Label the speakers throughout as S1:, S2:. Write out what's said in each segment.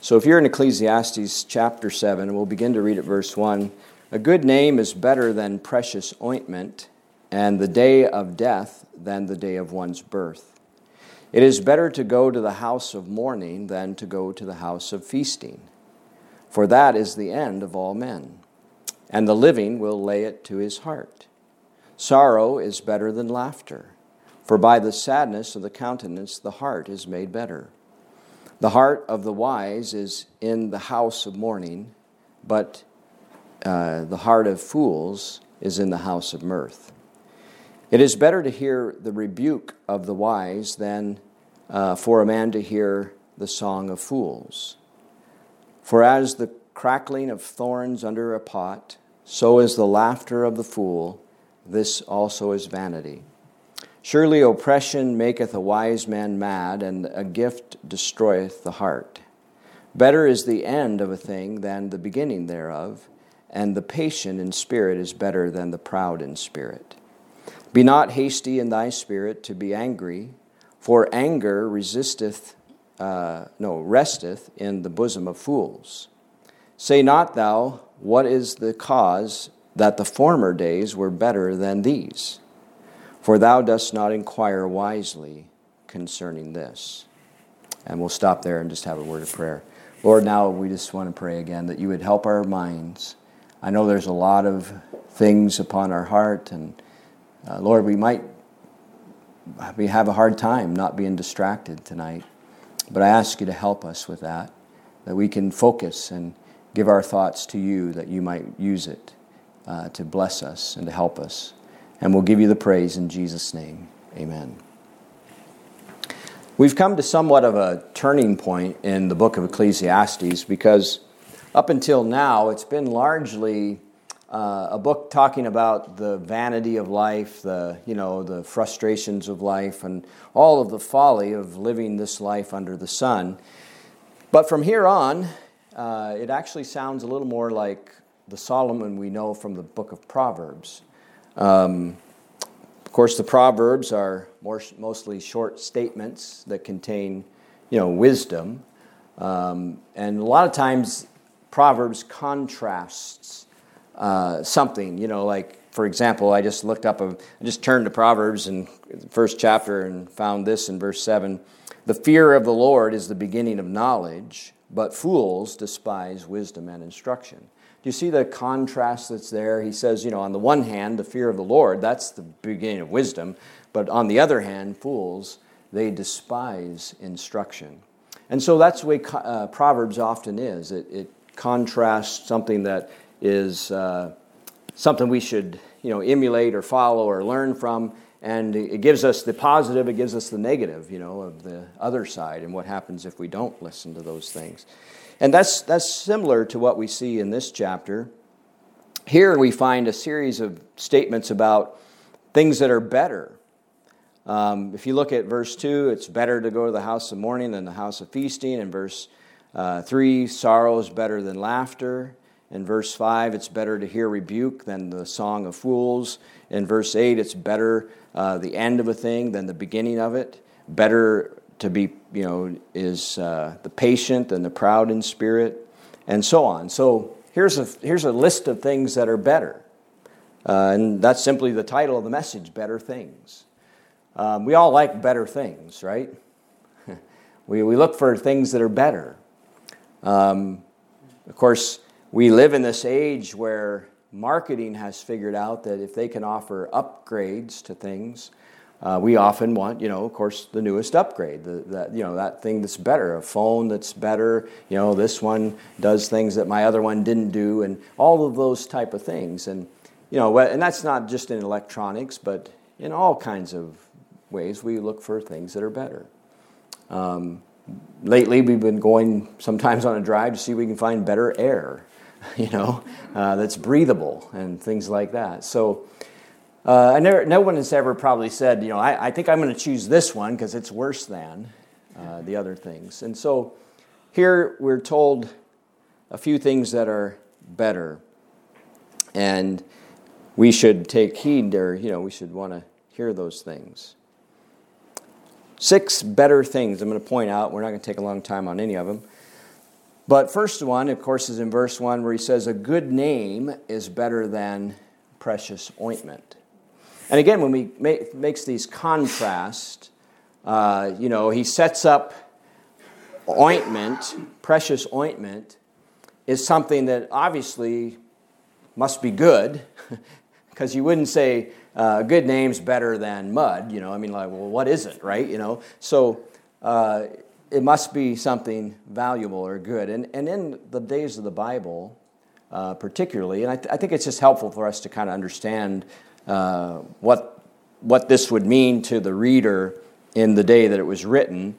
S1: So if you're in Ecclesiastes chapter 7, we'll begin to read at verse 1. A good name is better than precious ointment, and the day of death than the day of one's birth. It is better to go to the house of mourning than to go to the house of feasting, for that is the end of all men, and the living will lay it to his heart. Sorrow is better than laughter, for by the sadness of the countenance the heart is made better. The heart of the wise is in the house of mourning, but uh, the heart of fools is in the house of mirth. It is better to hear the rebuke of the wise than uh, for a man to hear the song of fools. For as the crackling of thorns under a pot, so is the laughter of the fool. This also is vanity. Surely oppression maketh a wise man mad, and a gift destroyeth the heart. Better is the end of a thing than the beginning thereof, and the patient in spirit is better than the proud in spirit. Be not hasty in thy spirit to be angry, for anger resisteth, uh, no, resteth in the bosom of fools. Say not thou, What is the cause that the former days were better than these? For thou dost not inquire wisely concerning this. And we'll stop there and just have a word of prayer. Lord, now we just want to pray again that you would help our minds. I know there's a lot of things upon our heart, and uh, Lord, we might we have a hard time not being distracted tonight. But I ask you to help us with that, that we can focus and give our thoughts to you, that you might use it uh, to bless us and to help us. And we'll give you the praise in Jesus' name. Amen. We've come to somewhat of a turning point in the book of Ecclesiastes because up until now it's been largely uh, a book talking about the vanity of life, the you know the frustrations of life, and all of the folly of living this life under the sun. But from here on, uh, it actually sounds a little more like the Solomon we know from the book of Proverbs. Um, of course, the Proverbs are more, mostly short statements that contain, you know, wisdom. Um, and a lot of times, Proverbs contrasts uh, something, you know, like, for example, I just looked up, a, I just turned to Proverbs in the first chapter and found this in verse 7. The fear of the Lord is the beginning of knowledge, but fools despise wisdom and instruction. You see the contrast that's there? He says, you know, on the one hand, the fear of the Lord, that's the beginning of wisdom. But on the other hand, fools, they despise instruction. And so that's the way uh, Proverbs often is. It, it, contrasts something that is uh, something we should, you know, emulate or follow or learn from. And it gives us the positive, it gives us the negative, you know, of the other side and what happens if we don't listen to those things. And that's, that's similar to what we see in this chapter. Here we find a series of statements about things that are better. Um, if you look at verse 2, it's better to go to the house of mourning than the house of feasting. In verse uh, 3, sorrow is better than laughter. In verse 5, it's better to hear rebuke than the song of fools. In verse 8, it's better uh, the end of a thing than the beginning of it. Better to be, you know, is uh, the patient and the proud in spirit, and so on. So here's a, here's a list of things that are better. Uh, and that's simply the title of the message Better Things. Um, we all like better things, right? we, we look for things that are better. Um, of course, we live in this age where marketing has figured out that if they can offer upgrades to things, uh, we often want, you know, of course, the newest upgrade, the, that, you know, that thing that's better, a phone that's better, you know, this one does things that my other one didn't do, and all of those type of things. And, you know, and that's not just in electronics, but in all kinds of ways we look for things that are better. Um, lately, we've been going sometimes on a drive to see if we can find better air, you know, uh, that's breathable and things like that. So, uh, never, no one has ever probably said, you know, I, I think I'm going to choose this one because it's worse than uh, the other things. And so here we're told a few things that are better. And we should take heed, or, you know, we should want to hear those things. Six better things I'm going to point out. We're not going to take a long time on any of them. But first one, of course, is in verse 1 where he says, A good name is better than precious ointment. And again, when he make makes these contrasts, uh, you know, he sets up ointment, precious ointment, is something that obviously must be good, because you wouldn't say uh, good name's better than mud. You know, I mean, like, well, what is it, right? You know, so uh, it must be something valuable or good. And, and in the days of the Bible, uh, particularly, and I, th- I, think it's just helpful for us to kind of understand uh, what, what this would mean to the reader in the day that it was written.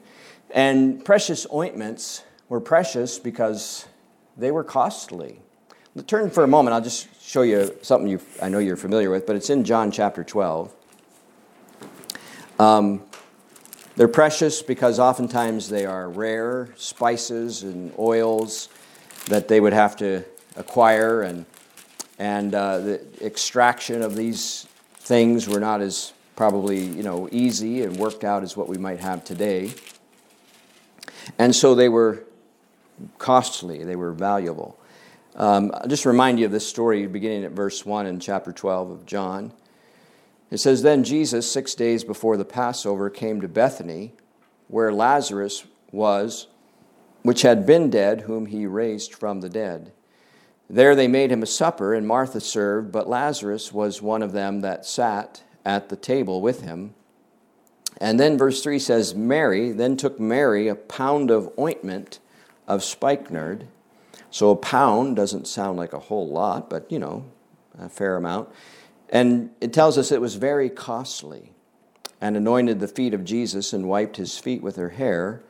S1: And precious ointments were precious because they were costly. Turn for a moment, I'll just show you something you I know you're familiar with, but it's in John chapter 12. Um, they're precious because oftentimes they are rare spices and oils that they would have to acquire, and, and uh, the extraction of these things were not as probably you know easy and worked out as what we might have today. And so they were costly, they were valuable. Um, I'll just remind you of this story beginning at verse 1 in chapter 12 of John. It says, Then Jesus, six days before the Passover, came to Bethany, where Lazarus was, which had been dead, whom he raised from the dead. There they made him a supper, and Martha served, but Lazarus was one of them that sat at the table with him. And then verse 3 says, Mary then took Mary a pound of ointment of spikenard. So a pound doesn't sound like a whole lot, but you know, a fair amount. And it tells us it was very costly, and anointed the feet of Jesus and wiped his feet with her hair,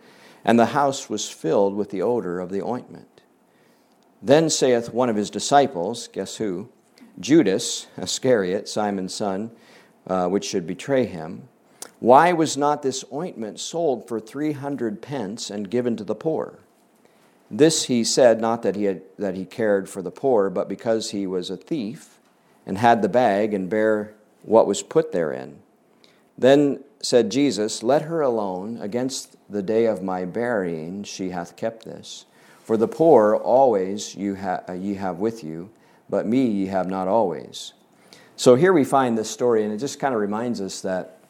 S1: and the house was filled with the odor of the ointment. Then saith one of his disciples, guess who? Judas Iscariot, Simon's son, uh, which should betray him. Why was not this ointment sold for three hundred pence and given to the poor? This he said, not that he, had, that he cared for the poor, but because he was a thief and had the bag and bare what was put therein. Then said Jesus, Let her alone. Against the day of my burying she hath kept this. For the poor always you ha- uh, ye have with you, but me ye have not always. So here we find this story, and it just kind of reminds us that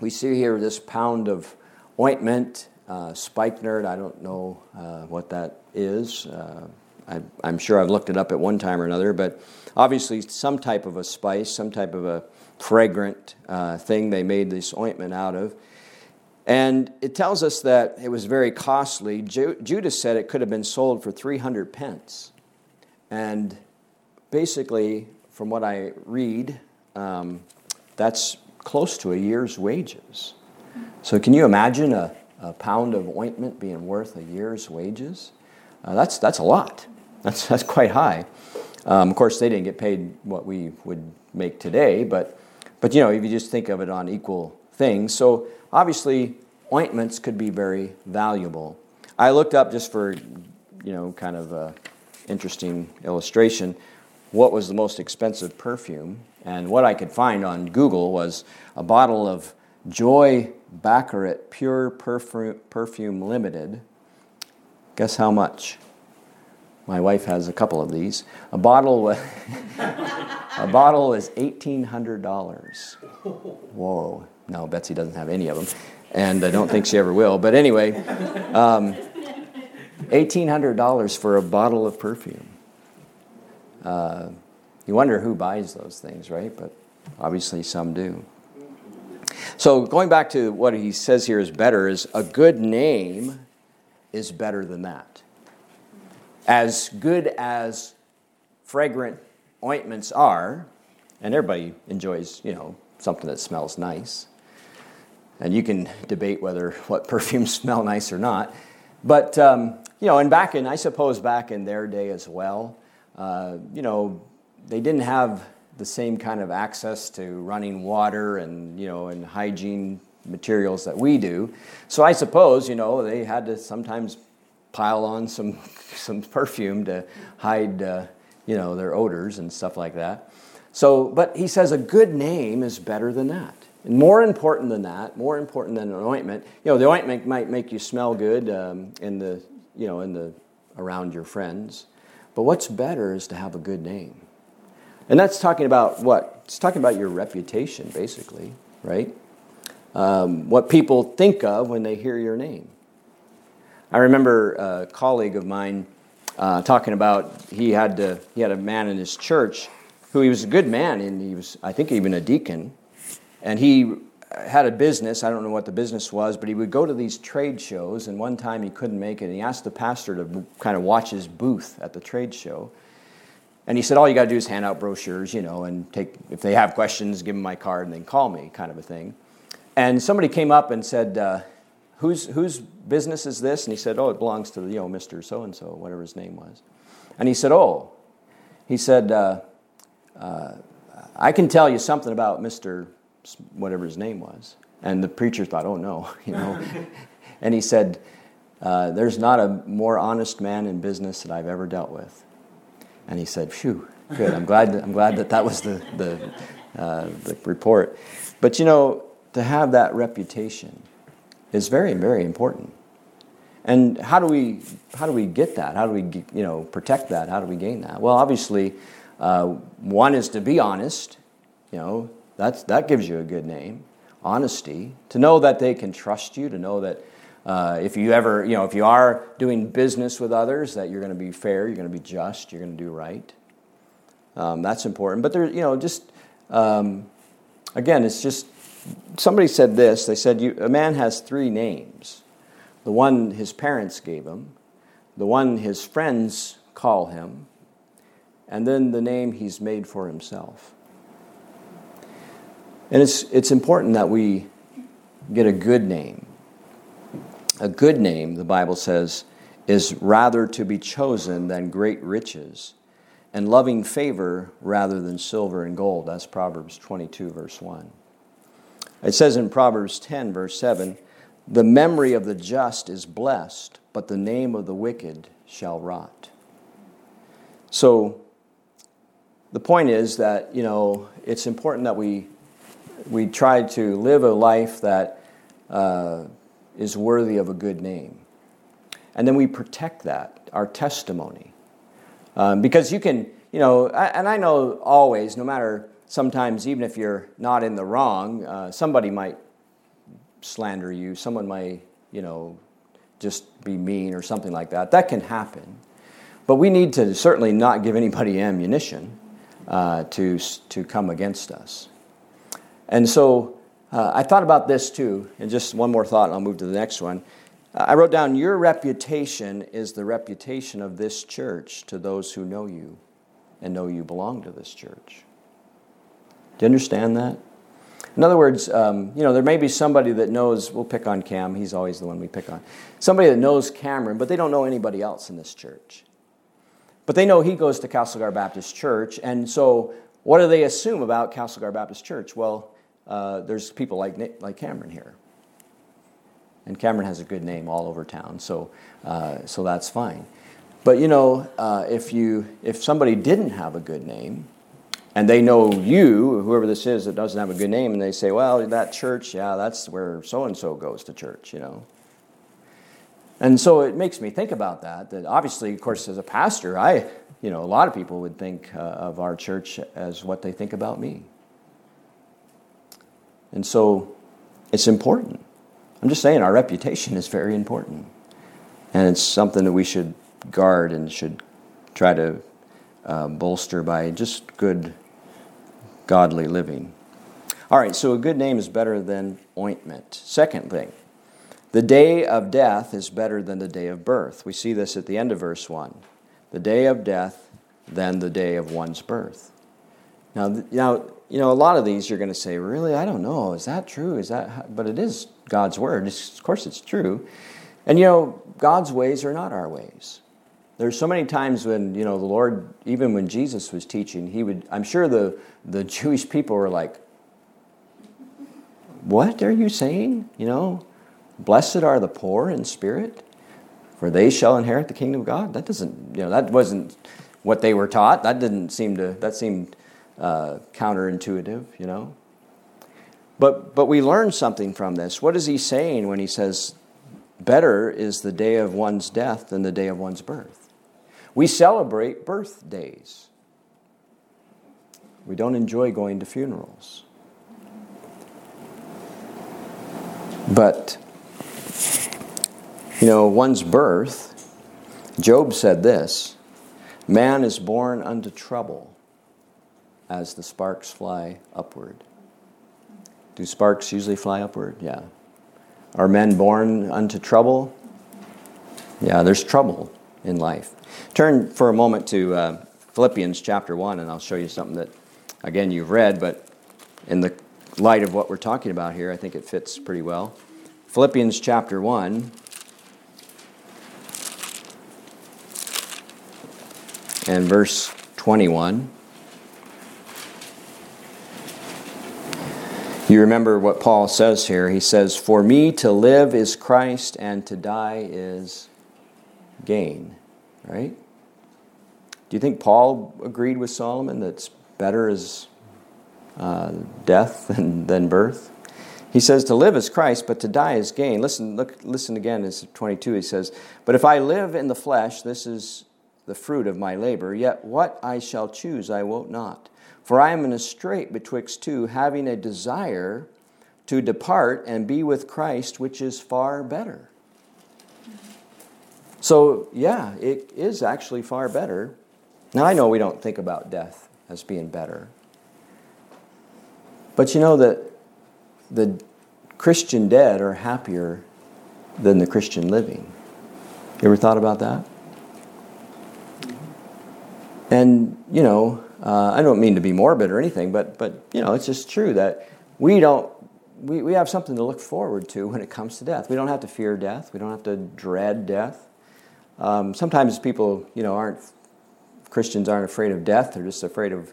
S1: we see here this pound of ointment, uh, spikenard. I don't know uh, what that is. Uh, I, I'm sure I've looked it up at one time or another, but obviously some type of a spice, some type of a fragrant uh, thing they made this ointment out of. And it tells us that it was very costly. Ju- Judas said it could have been sold for 300 pence. And basically, from what I read, um, that's close to a year's wages. So, can you imagine a, a pound of ointment being worth a year's wages? Uh, that's, that's a lot. That's, that's quite high. Um, of course, they didn't get paid what we would make today, but, but you know, if you just think of it on equal things. So obviously, ointments could be very valuable. I looked up just for, you know, kind of a interesting illustration, what was the most expensive perfume. And what I could find on Google was a bottle of Joy Baccarat Pure Perfume, Perfume Limited. Guess how much? My wife has a couple of these. A bottle, a bottle is eighteen hundred dollars. Whoa! No, Betsy doesn't have any of them, and I don't think she ever will. But anyway, um, eighteen hundred dollars for a bottle of perfume. Uh, you wonder who buys those things, right? But obviously, some do. So going back to what he says here is better is a good name is better than that as good as fragrant ointments are, and everybody enjoys, you know, something that smells nice. And you can debate whether what perfumes smell nice or not. But, um, you know, and back in, I suppose back in their day as well, uh, you know, they didn't have the same kind of access to running water and, you know, and hygiene materials that we do. So I suppose, you know, they had to sometimes pile on some some perfume to hide uh, you know their odors and stuff like that. So, but he says a good name is better than that. And more important than that, more important than an ointment. You know, the ointment might make you smell good um, in the you know in the around your friends. But what's better is to have a good name. And that's talking about what? It's talking about your reputation, basically, right? Um, what people think of when they hear your name. I remember a colleague of mine uh, talking about he had to, he had a man in his church who he was a good man and he was I think even a deacon, and he had a business. I don't know what the business was, but he would go to these trade shows. And one time he couldn't make it, and he asked the pastor to kind of watch his booth at the trade show. And he said, All you got to do is hand out brochures, you know, and take, if they have questions, give them my card and then call me, kind of a thing. And somebody came up and said, uh, whose, whose business is this? And he said, Oh, it belongs to, you know, Mr. So and so, whatever his name was. And he said, Oh, he said, uh, uh, I can tell you something about Mr. whatever his name was. And the preacher thought, Oh, no, you know. and he said, uh, There's not a more honest man in business that I've ever dealt with. And he said, Phew, good. I'm glad, that, I'm glad that that was the, the, uh, the report. But you know, to have that reputation, is very, very important. And how do we how do we get that? How do we you know protect that? How do we gain that? Well, obviously, uh, one is to be honest. You know that's that gives you a good name. Honesty to know that they can trust you. To know that uh, if you ever you know if you are doing business with others, that you're going to be fair. You're going to be just. You're going to do right. Um, that's important. But there you know just um, again, it's just somebody said this. They said, you, A man has three names the one his parents gave him, the one his friends call him, and then the name he's made for himself. And it's, it's important that we get a good name. A good name, the Bible says, is rather to be chosen than great riches, and loving favor rather than silver and gold. That's Proverbs 22, verse 1. It says in Proverbs 10, verse 7 The memory of the just is blessed, but the name of the wicked shall rot. So, the point is that, you know, it's important that we, we try to live a life that uh, is worthy of a good name. And then we protect that, our testimony. Um, because you can, you know, and I know always, no matter sometimes, even if you're not in the wrong, uh, somebody might slander you, someone might, you know, just be mean or something like that. That can happen. But we need to certainly not give anybody ammunition uh, to, to come against us. And so uh, I thought about this too, and just one more thought, and I'll move to the next one. I wrote down, Your reputation is the reputation of this church to those who know you and know you belong to this church. Do you understand that? In other words, um, you know, there may be somebody that knows, we'll pick on Cam, he's always the one we pick on. Somebody that knows Cameron, but they don't know anybody else in this church. But they know he goes to Castlegar Baptist Church, and so what do they assume about Castlegar Baptist Church? Well, uh, there's people like, like Cameron here. And Cameron has a good name all over town, so, uh, so that's fine. But you know, uh, if, you, if somebody didn't have a good name, and they know you, whoever this is that doesn't have a good name, and they say, well, that church, yeah, that's where so and so goes to church, you know. And so it makes me think about that. That obviously, of course, as a pastor, I, you know, a lot of people would think uh, of our church as what they think about me. And so it's important. I'm just saying our reputation is very important. And it's something that we should guard and should try to uh, bolster by just good godly living. All right, so a good name is better than ointment. Second thing, the day of death is better than the day of birth. We see this at the end of verse 1. The day of death than the day of one's birth. Now, now you know, a lot of these you're going to say, really? I don't know. Is that true? Is that, but it is God's word. It's, of course, it's true. And you know, God's ways are not our ways. There's so many times when, you know, the Lord, even when Jesus was teaching, he would, I'm sure the, the Jewish people were like, What are you saying? You know, blessed are the poor in spirit, for they shall inherit the kingdom of God. That doesn't, you know, that wasn't what they were taught. That didn't seem to, that seemed uh, counterintuitive, you know. But, but we learn something from this. What is he saying when he says, Better is the day of one's death than the day of one's birth? We celebrate birthdays. We don't enjoy going to funerals. But, you know, one's birth, Job said this Man is born unto trouble as the sparks fly upward. Do sparks usually fly upward? Yeah. Are men born unto trouble? Yeah, there's trouble in life. Turn for a moment to uh, Philippians chapter 1, and I'll show you something that, again, you've read, but in the light of what we're talking about here, I think it fits pretty well. Philippians chapter 1. And verse 21. You remember what Paul says here. He says, For me to live is Christ, and to die is gain. Right? Do you think Paul agreed with Solomon that better is uh, death than, than birth? He says, To live is Christ, but to die is gain. Listen, look, listen again, it's 22. He says, But if I live in the flesh, this is the fruit of my labor, yet what I shall choose I won't not. For I am in a strait betwixt two, having a desire to depart and be with Christ, which is far better. So, yeah, it is actually far better. Now, I know we don't think about death as being better. But you know that the Christian dead are happier than the Christian living. You ever thought about that? And, you know, uh, I don't mean to be morbid or anything, but but you know, it's just true that we don't we, we have something to look forward to when it comes to death. We don't have to fear death. We don't have to dread death. Um, sometimes people, you know, aren't Christians aren't afraid of death. They're just afraid of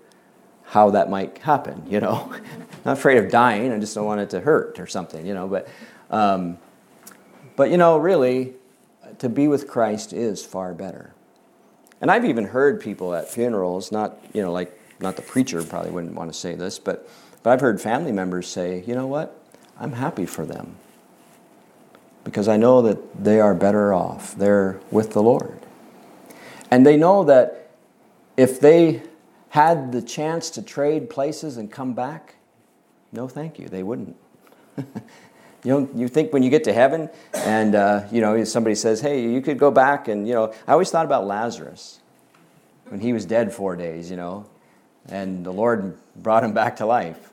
S1: how that might happen. You know, not afraid of dying. I just don't want it to hurt or something. You know, but um, but you know, really, to be with Christ is far better. And I've even heard people at funerals, not, you know, like, not the preacher probably wouldn't want to say this, but, but I've heard family members say, you know what? I'm happy for them because I know that they are better off. They're with the Lord. And they know that if they had the chance to trade places and come back, no thank you, they wouldn't. You know, you think when you get to heaven and, uh, you know, somebody says, hey, you could go back and, you know, I always thought about Lazarus when he was dead four days, you know, and the Lord brought him back to life.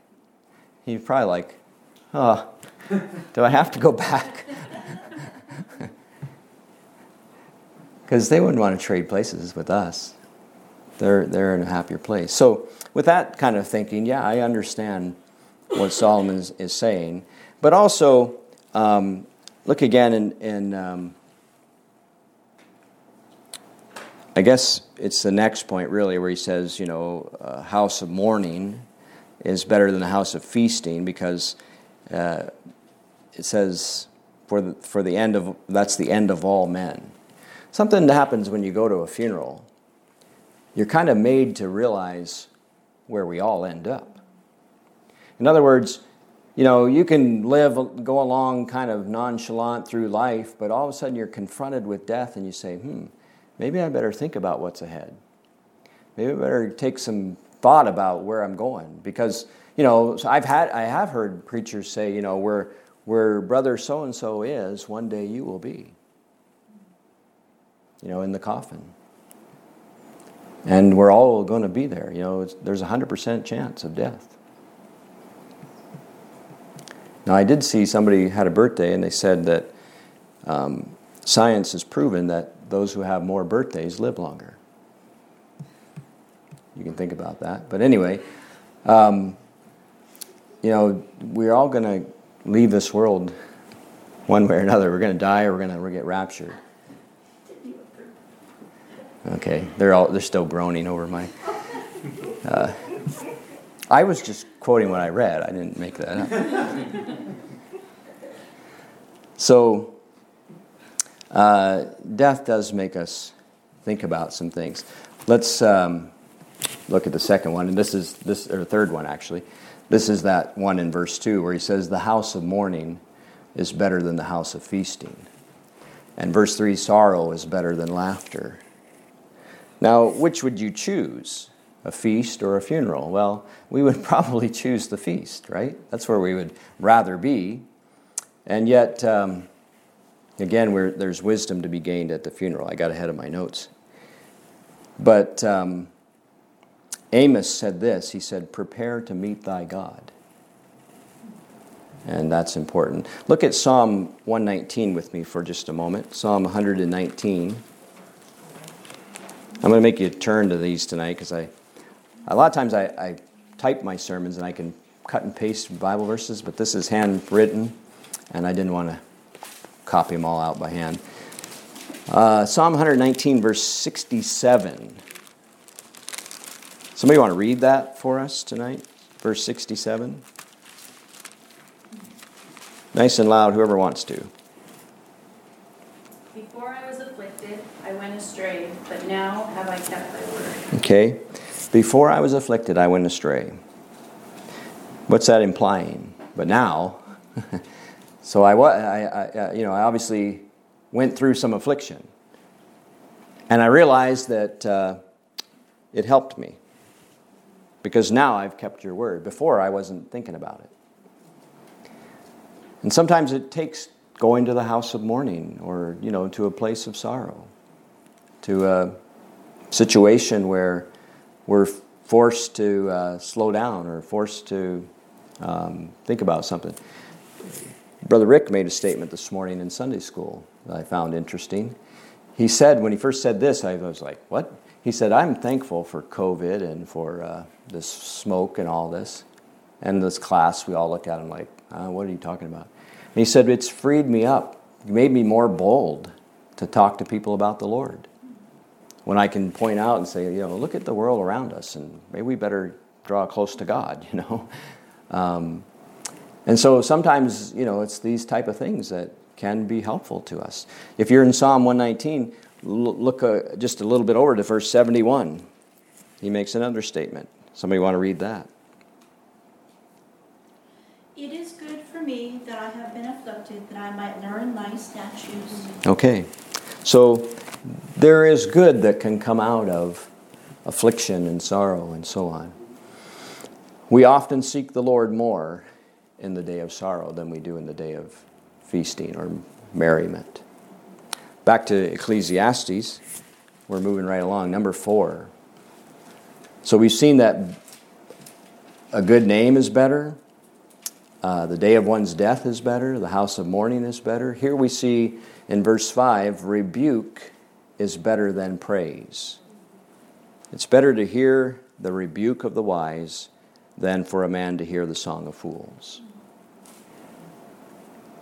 S1: He's probably like, oh, do I have to go back? Because they wouldn't want to trade places with us. They're, they're in a happier place. So, with that kind of thinking, yeah, I understand what Solomon is, is saying. But also, um, look again in, in um, I guess it's the next point really where he says, you know, a house of mourning is better than a house of feasting because uh, it says for the, for the end of that's the end of all men. Something that happens when you go to a funeral. You're kind of made to realize where we all end up. In other words, you know, you can live, go along kind of nonchalant through life, but all of a sudden you're confronted with death and you say, hmm, maybe I better think about what's ahead. Maybe I better take some thought about where I'm going. Because, you know, I've had, I have heard preachers say, you know, where, where brother so and so is, one day you will be. You know, in the coffin. And we're all going to be there. You know, there's a 100% chance of death. Now, I did see somebody had a birthday, and they said that um, science has proven that those who have more birthdays live longer. You can think about that. But anyway, um, you know, we're all going to leave this world one way or another. We're going to die or we're going to get raptured. Okay, they're all they're still groaning over my. Uh, I was just quoting what I read. I didn't make that up. so, uh, death does make us think about some things. Let's um, look at the second one, and this is this or the third one actually. This is that one in verse two where he says, "The house of mourning is better than the house of feasting," and verse three, "Sorrow is better than laughter." Now, which would you choose? A feast or a funeral? Well, we would probably choose the feast, right? That's where we would rather be. And yet, um, again, there's wisdom to be gained at the funeral. I got ahead of my notes. But um, Amos said this He said, Prepare to meet thy God. And that's important. Look at Psalm 119 with me for just a moment. Psalm 119. I'm going to make you turn to these tonight because I, a lot of times I, I type my sermons and I can cut and paste Bible verses, but this is handwritten and I didn't want to copy them all out by hand. Uh, Psalm 119, verse 67. Somebody want to read that for us tonight? Verse 67. Nice and loud, whoever wants to.
S2: Before I was afflicted, I went astray, but now have I kept thy word.
S1: Okay. Before I was afflicted, I went astray. What's that implying? But now, so I, I, I, you know, I obviously went through some affliction, and I realized that uh, it helped me because now I've kept your word. Before I wasn't thinking about it. And sometimes it takes going to the house of mourning or, you know, to a place of sorrow, to a situation where we're forced to uh, slow down or forced to um, think about something. Brother Rick made a statement this morning in Sunday school that I found interesting. He said, when he first said this, I was like, what? He said, I'm thankful for COVID and for uh, this smoke and all this. And this class, we all looked at him like, uh, what are you talking about? And he said, It's freed me up, it made me more bold to talk to people about the Lord. When I can point out and say, you know, look at the world around us, and maybe we better draw close to God, you know. Um, and so sometimes, you know, it's these type of things that can be helpful to us. If you're in Psalm 119, look uh, just a little bit over to verse 71. He makes another statement. Somebody want to read that?
S2: It is good for me that I have been afflicted, that I might learn thy statutes.
S1: Okay. So there is good that can come out of affliction and sorrow and so on. We often seek the Lord more in the day of sorrow than we do in the day of feasting or merriment. Back to Ecclesiastes, we're moving right along. Number four. So we've seen that a good name is better, uh, the day of one's death is better, the house of mourning is better. Here we see in verse 5 rebuke is better than praise. It's better to hear the rebuke of the wise than for a man to hear the song of fools.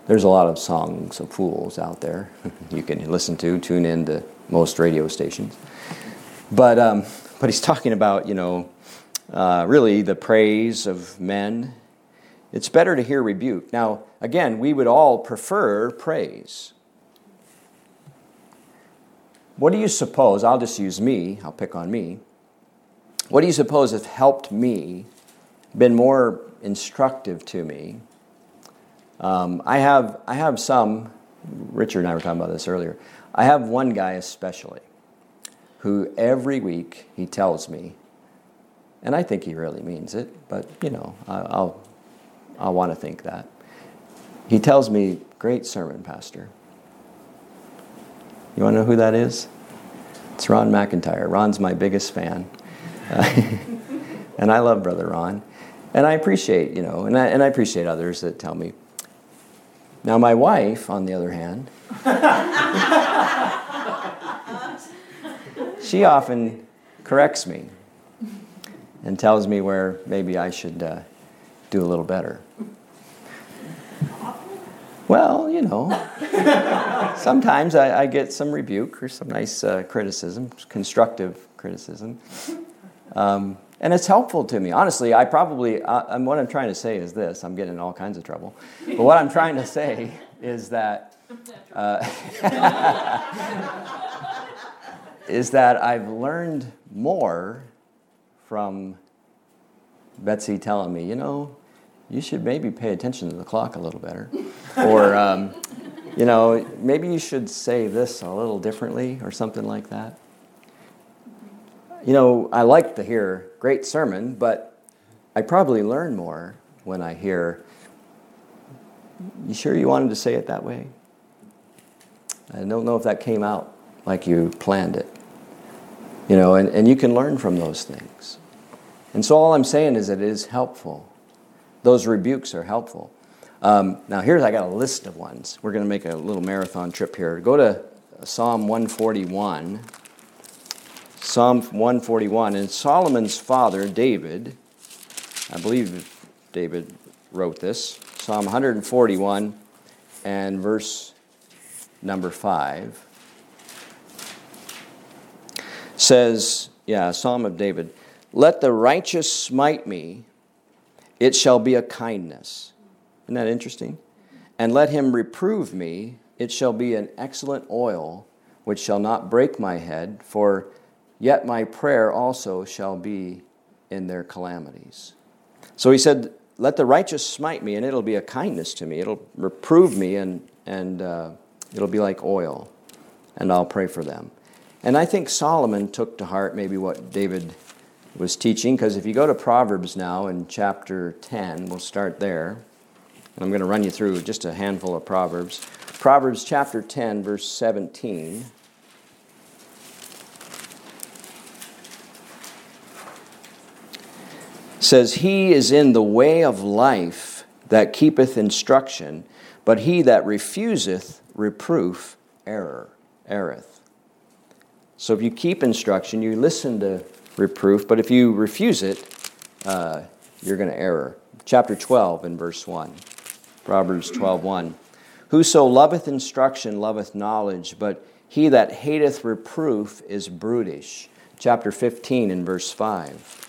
S1: There's a lot of songs of fools out there you can listen to, tune in to most radio stations. But, um, but he's talking about, you know, uh, really the praise of men it's better to hear rebuke. Now, again, we would all prefer praise. What do you suppose? I'll just use me, I'll pick on me. What do you suppose has helped me, been more instructive to me? Um, I, have, I have some, Richard and I were talking about this earlier. I have one guy especially who every week he tells me, and I think he really means it, but you know, I'll, I'll want to think that. He tells me, Great sermon, Pastor. You want to know who that is? It's Ron McIntyre. Ron's my biggest fan. Uh, and I love Brother Ron. And I appreciate, you know, and I, and I appreciate others that tell me. Now, my wife, on the other hand, she often corrects me and tells me where maybe I should uh, do a little better. Well, you know, sometimes I, I, get some rebuke or some nice uh, criticism, constructive criticism. Um, and it's helpful to me. Honestly, I probably, uh, what I'm trying to say is this I'm getting in all kinds of trouble. But what I'm trying to say is that. Uh, is that I've learned more from Betsy telling me, you know, you should maybe pay attention to the clock a little better. or, um, you know, maybe you should say this a little differently or something like that. you know, I like to hear great sermon, but I probably learn more when I hear, you sure you wanted to say it that way? I don't know if that came out like you planned it. You know, and, and you can learn from those things. And so all I'm saying is that it is helpful. Those rebukes are helpful. Um, now, here's, I got a list of ones. We're going to make a little marathon trip here. Go to Psalm 141. Psalm 141. And Solomon's father, David, I believe David wrote this, Psalm 141 and verse number 5 says, yeah, Psalm of David, let the righteous smite me, it shall be a kindness. Isn't that interesting? And let him reprove me, it shall be an excellent oil, which shall not break my head, for yet my prayer also shall be in their calamities. So he said, Let the righteous smite me, and it'll be a kindness to me. It'll reprove me, and, and uh, it'll be like oil, and I'll pray for them. And I think Solomon took to heart maybe what David was teaching, because if you go to Proverbs now in chapter 10, we'll start there. And I'm going to run you through just a handful of Proverbs. Proverbs chapter 10, verse 17. says, He is in the way of life that keepeth instruction, but he that refuseth reproof error, erreth. So if you keep instruction, you listen to reproof, but if you refuse it, uh, you're going to error. Chapter 12 in verse 1. Proverbs 12 1. Whoso loveth instruction loveth knowledge, but he that hateth reproof is brutish. Chapter 15 in verse 5.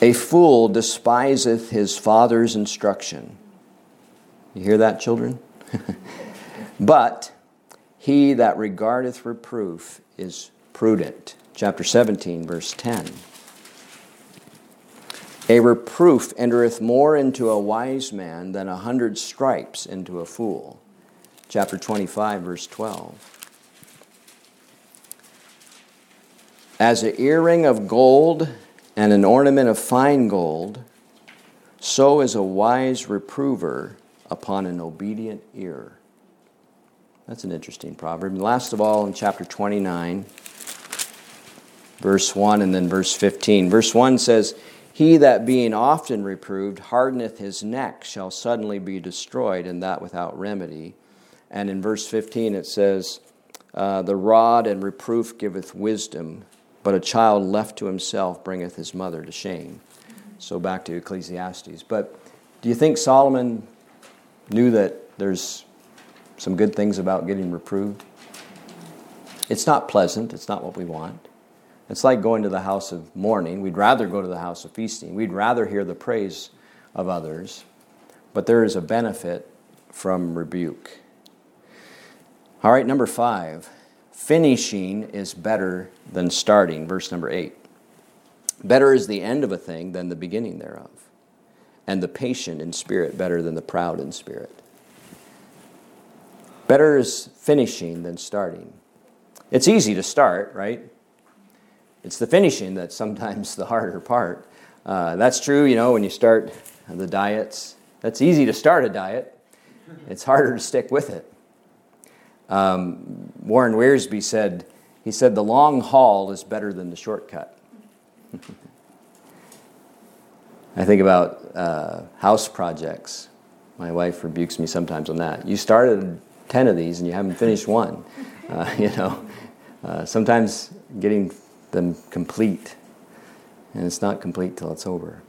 S1: A fool despiseth his father's instruction. You hear that, children? But he that regardeth reproof is prudent. Chapter 17, verse 10. A reproof entereth more into a wise man than a hundred stripes into a fool. Chapter 25, verse 12. As an earring of gold and an ornament of fine gold, so is a wise reprover upon an obedient ear. That's an interesting proverb. And last of all, in chapter 29, verse 1 and then verse 15. Verse 1 says, He that being often reproved hardeneth his neck shall suddenly be destroyed, and that without remedy. And in verse 15 it says, uh, The rod and reproof giveth wisdom, but a child left to himself bringeth his mother to shame. So back to Ecclesiastes. But do you think Solomon knew that there's some good things about getting reproved. It's not pleasant, it's not what we want. It's like going to the house of mourning. We'd rather go to the house of feasting. We'd rather hear the praise of others. But there is a benefit from rebuke. All right, number five finishing is better than starting. Verse number eight. Better is the end of a thing than the beginning thereof, and the patient in spirit better than the proud in spirit. Better is finishing than starting. It's easy to start, right? It's the finishing that's sometimes the harder part. Uh, that's true, you know, when you start the diets. That's easy to start a diet, it's harder to stick with it. Um, Warren Wiersbe said, he said, the long haul is better than the shortcut. I think about uh, house projects. My wife rebukes me sometimes on that. You started 10 of these and you haven't finished one. Uh, you know, uh, sometimes getting them complete, and it's not complete till it's over.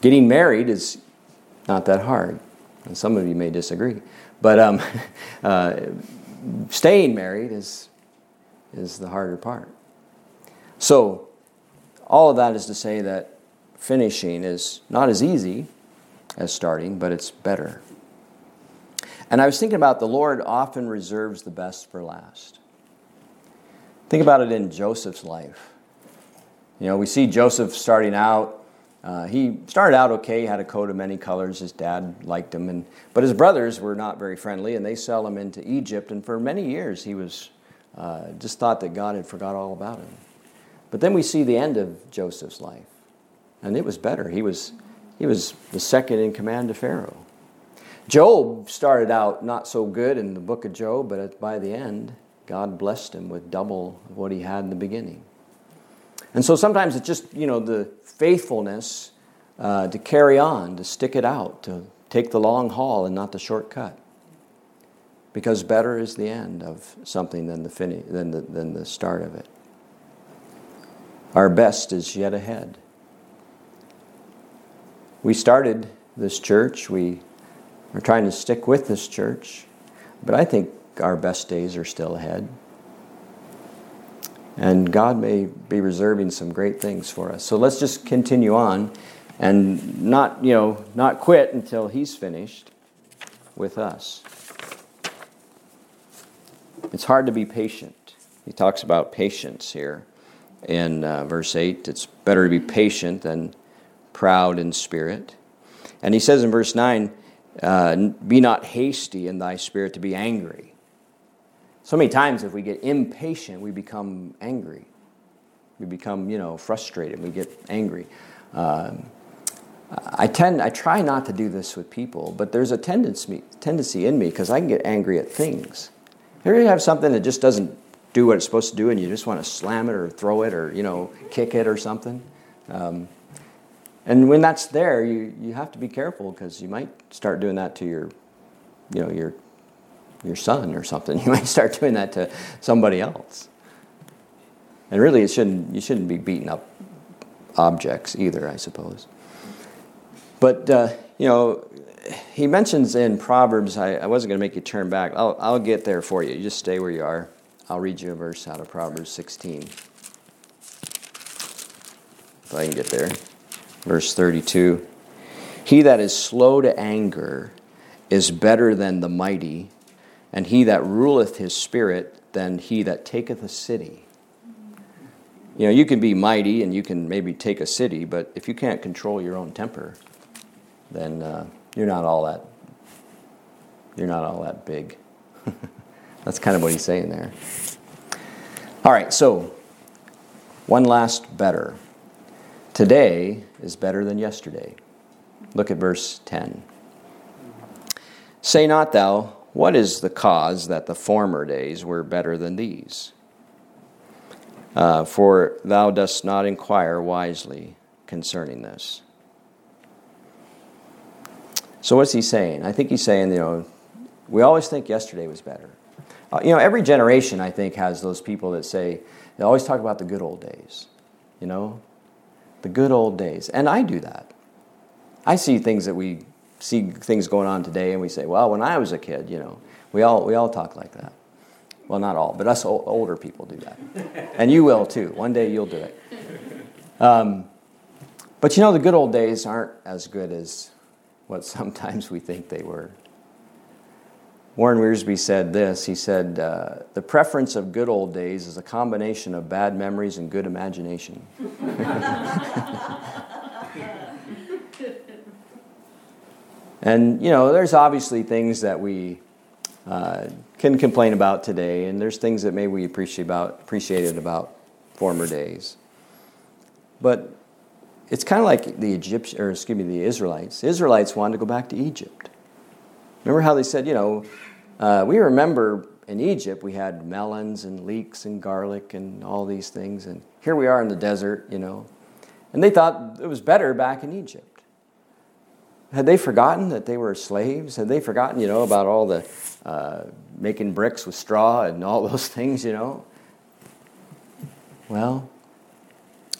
S1: Getting married is not that hard, and some of you may disagree, but um, uh, staying married is, is the harder part. So, all of that is to say that finishing is not as easy as starting, but it's better. And I was thinking about the Lord often reserves the best for last. Think about it in Joseph's life. You know, we see Joseph starting out. Uh, he started out okay, he had a coat of many colors. His dad liked him, and but his brothers were not very friendly, and they sell him into Egypt. And for many years, he was uh, just thought that God had forgot all about him. But then we see the end of Joseph's life, and it was better. He was, he was the second in command to Pharaoh. Job started out not so good in the book of Job, but by the end, God blessed him with double of what he had in the beginning. And so sometimes it's just, you know, the faithfulness uh, to carry on, to stick it out, to take the long haul and not the shortcut. Because better is the end of something than the, finish, than the, than the start of it. Our best is yet ahead. We started this church. We are trying to stick with this church. But I think our best days are still ahead. And God may be reserving some great things for us. So let's just continue on and not, you know, not quit until he's finished with us. It's hard to be patient. He talks about patience here in uh, verse 8. It's better to be patient than proud in spirit. And he says in verse 9, uh, Be not hasty in thy spirit to be angry. So many times, if we get impatient, we become angry. We become, you know, frustrated. We get angry. Um, I tend, I try not to do this with people, but there's a tendency, tendency in me because I can get angry at things. Here you have something that just doesn't do what it's supposed to do, and you just want to slam it or throw it or you know kick it or something. Um, and when that's there, you, you have to be careful because you might start doing that to your, you know, your your son or something. You might start doing that to somebody else. And really, it shouldn't you shouldn't be beating up objects either, I suppose. But uh, you know, he mentions in Proverbs, I, I wasn't going to make you turn back. I'll, I'll get there for you. You just stay where you are. I'll read you a verse out of Proverbs 16. If I can get there. Verse 32 He that is slow to anger is better than the mighty, and he that ruleth his spirit than he that taketh a city. You know, you can be mighty and you can maybe take a city, but if you can't control your own temper, then uh, you're not all that you're not all that big. That's kind of what he's saying there. All right, so one last better. Today is better than yesterday. Look at verse 10. Say not thou, what is the cause that the former days were better than these? Uh, for thou dost not inquire wisely concerning this. So what's he saying? I think he's saying, you know, we always think yesterday was better. Uh, you know, every generation, I think, has those people that say, they always talk about the good old days, you know, the good old days. And I do that. I see things that we see things going on today and we say, well, when I was a kid, you know, we all, we all talk like that. Well, not all, but us older people do that. and you will too. One day you'll do it. Um, but you know, the good old days aren't as good as what sometimes we think they were. Warren Wiersbe said this he said, uh, The preference of good old days is a combination of bad memories and good imagination. and, you know, there's obviously things that we uh, can complain about today, and there's things that maybe we appreciate about, appreciated about former days. But it's kind of like the Egyptian, or excuse me, the Israelites. The Israelites wanted to go back to Egypt. Remember how they said, you know, uh, we remember in Egypt we had melons and leeks and garlic and all these things, and here we are in the desert, you know. And they thought it was better back in Egypt. Had they forgotten that they were slaves? Had they forgotten, you know, about all the uh, making bricks with straw and all those things, you know? Well,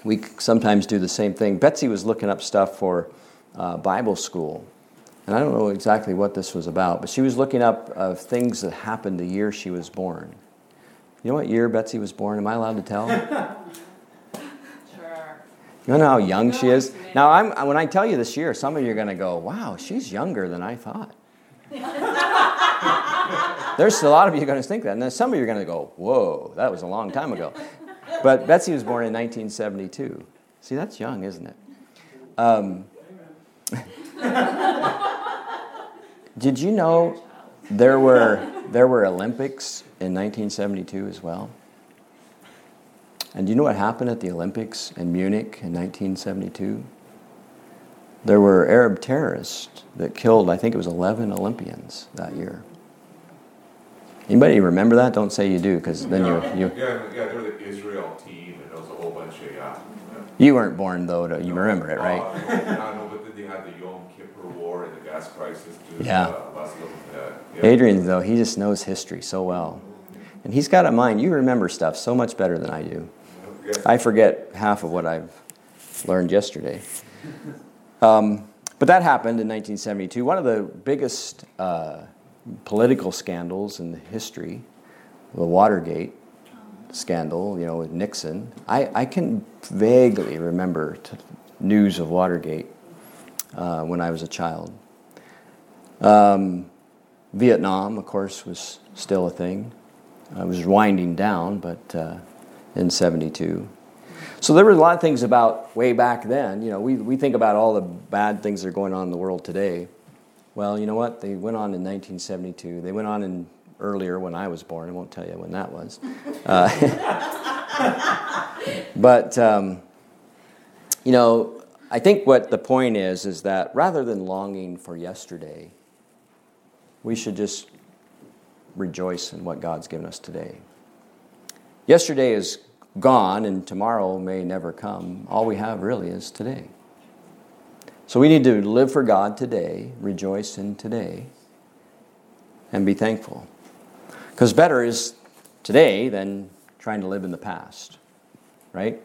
S1: we sometimes do the same thing. Betsy was looking up stuff for uh, Bible school. And I don't know exactly what this was about, but she was looking up uh, things that happened the year she was born. You know what year Betsy was born? Am I allowed to tell?
S3: Sure.
S1: You know how young she is? Now, I'm, when I tell you this year, some of you are going to go, wow, she's younger than I thought. There's a lot of you going to think that. And then some of you are going to go, whoa, that was a long time ago. But Betsy was born in 1972. See, that's young, isn't it? Um, did you know? there were there were Olympics in 1972 as well. And do you know what happened at the Olympics in Munich in 1972? There were Arab terrorists that killed, I think it was 11 Olympians that year. Anybody remember that? Don't say you do, because then you, you.
S3: Yeah, yeah, they're the Israel team, and there was a whole bunch of yeah.
S1: You weren't born though, to, you remember it,
S3: Uh,
S1: right?
S3: I know, but then they had the Yom Kippur War and the gas crisis. Too,
S1: Yeah.
S3: Uh, uh, yeah.
S1: Adrian, though, he just knows history so well. And he's got a mind. You remember stuff so much better than I do. I forget half of what I've learned yesterday. Um, but that happened in 1972. One of the biggest uh, political scandals in the history, the Watergate scandal, you know, with Nixon. I, I can vaguely remember t- news of Watergate uh, when I was a child. Um, Vietnam, of course, was still a thing. I was winding down, but uh, in 72. So there were a lot of things about way back then. You know, we, we think about all the bad things that are going on in the world today. Well, you know what? They went on in 1972. They went on in earlier when I was born. I won't tell you when that was. Uh, but, um, you know, I think what the point is is that rather than longing for yesterday, we should just rejoice in what God's given us today. Yesterday is gone and tomorrow may never come. All we have really is today. So we need to live for God today, rejoice in today, and be thankful. Because better is today than trying to live in the past, right?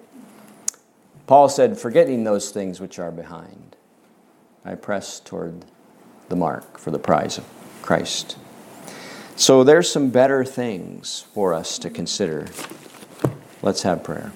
S1: Paul said, Forgetting those things which are behind, I press toward the mark for the prize of Christ. So there's some better things for us to consider. Let's have prayer.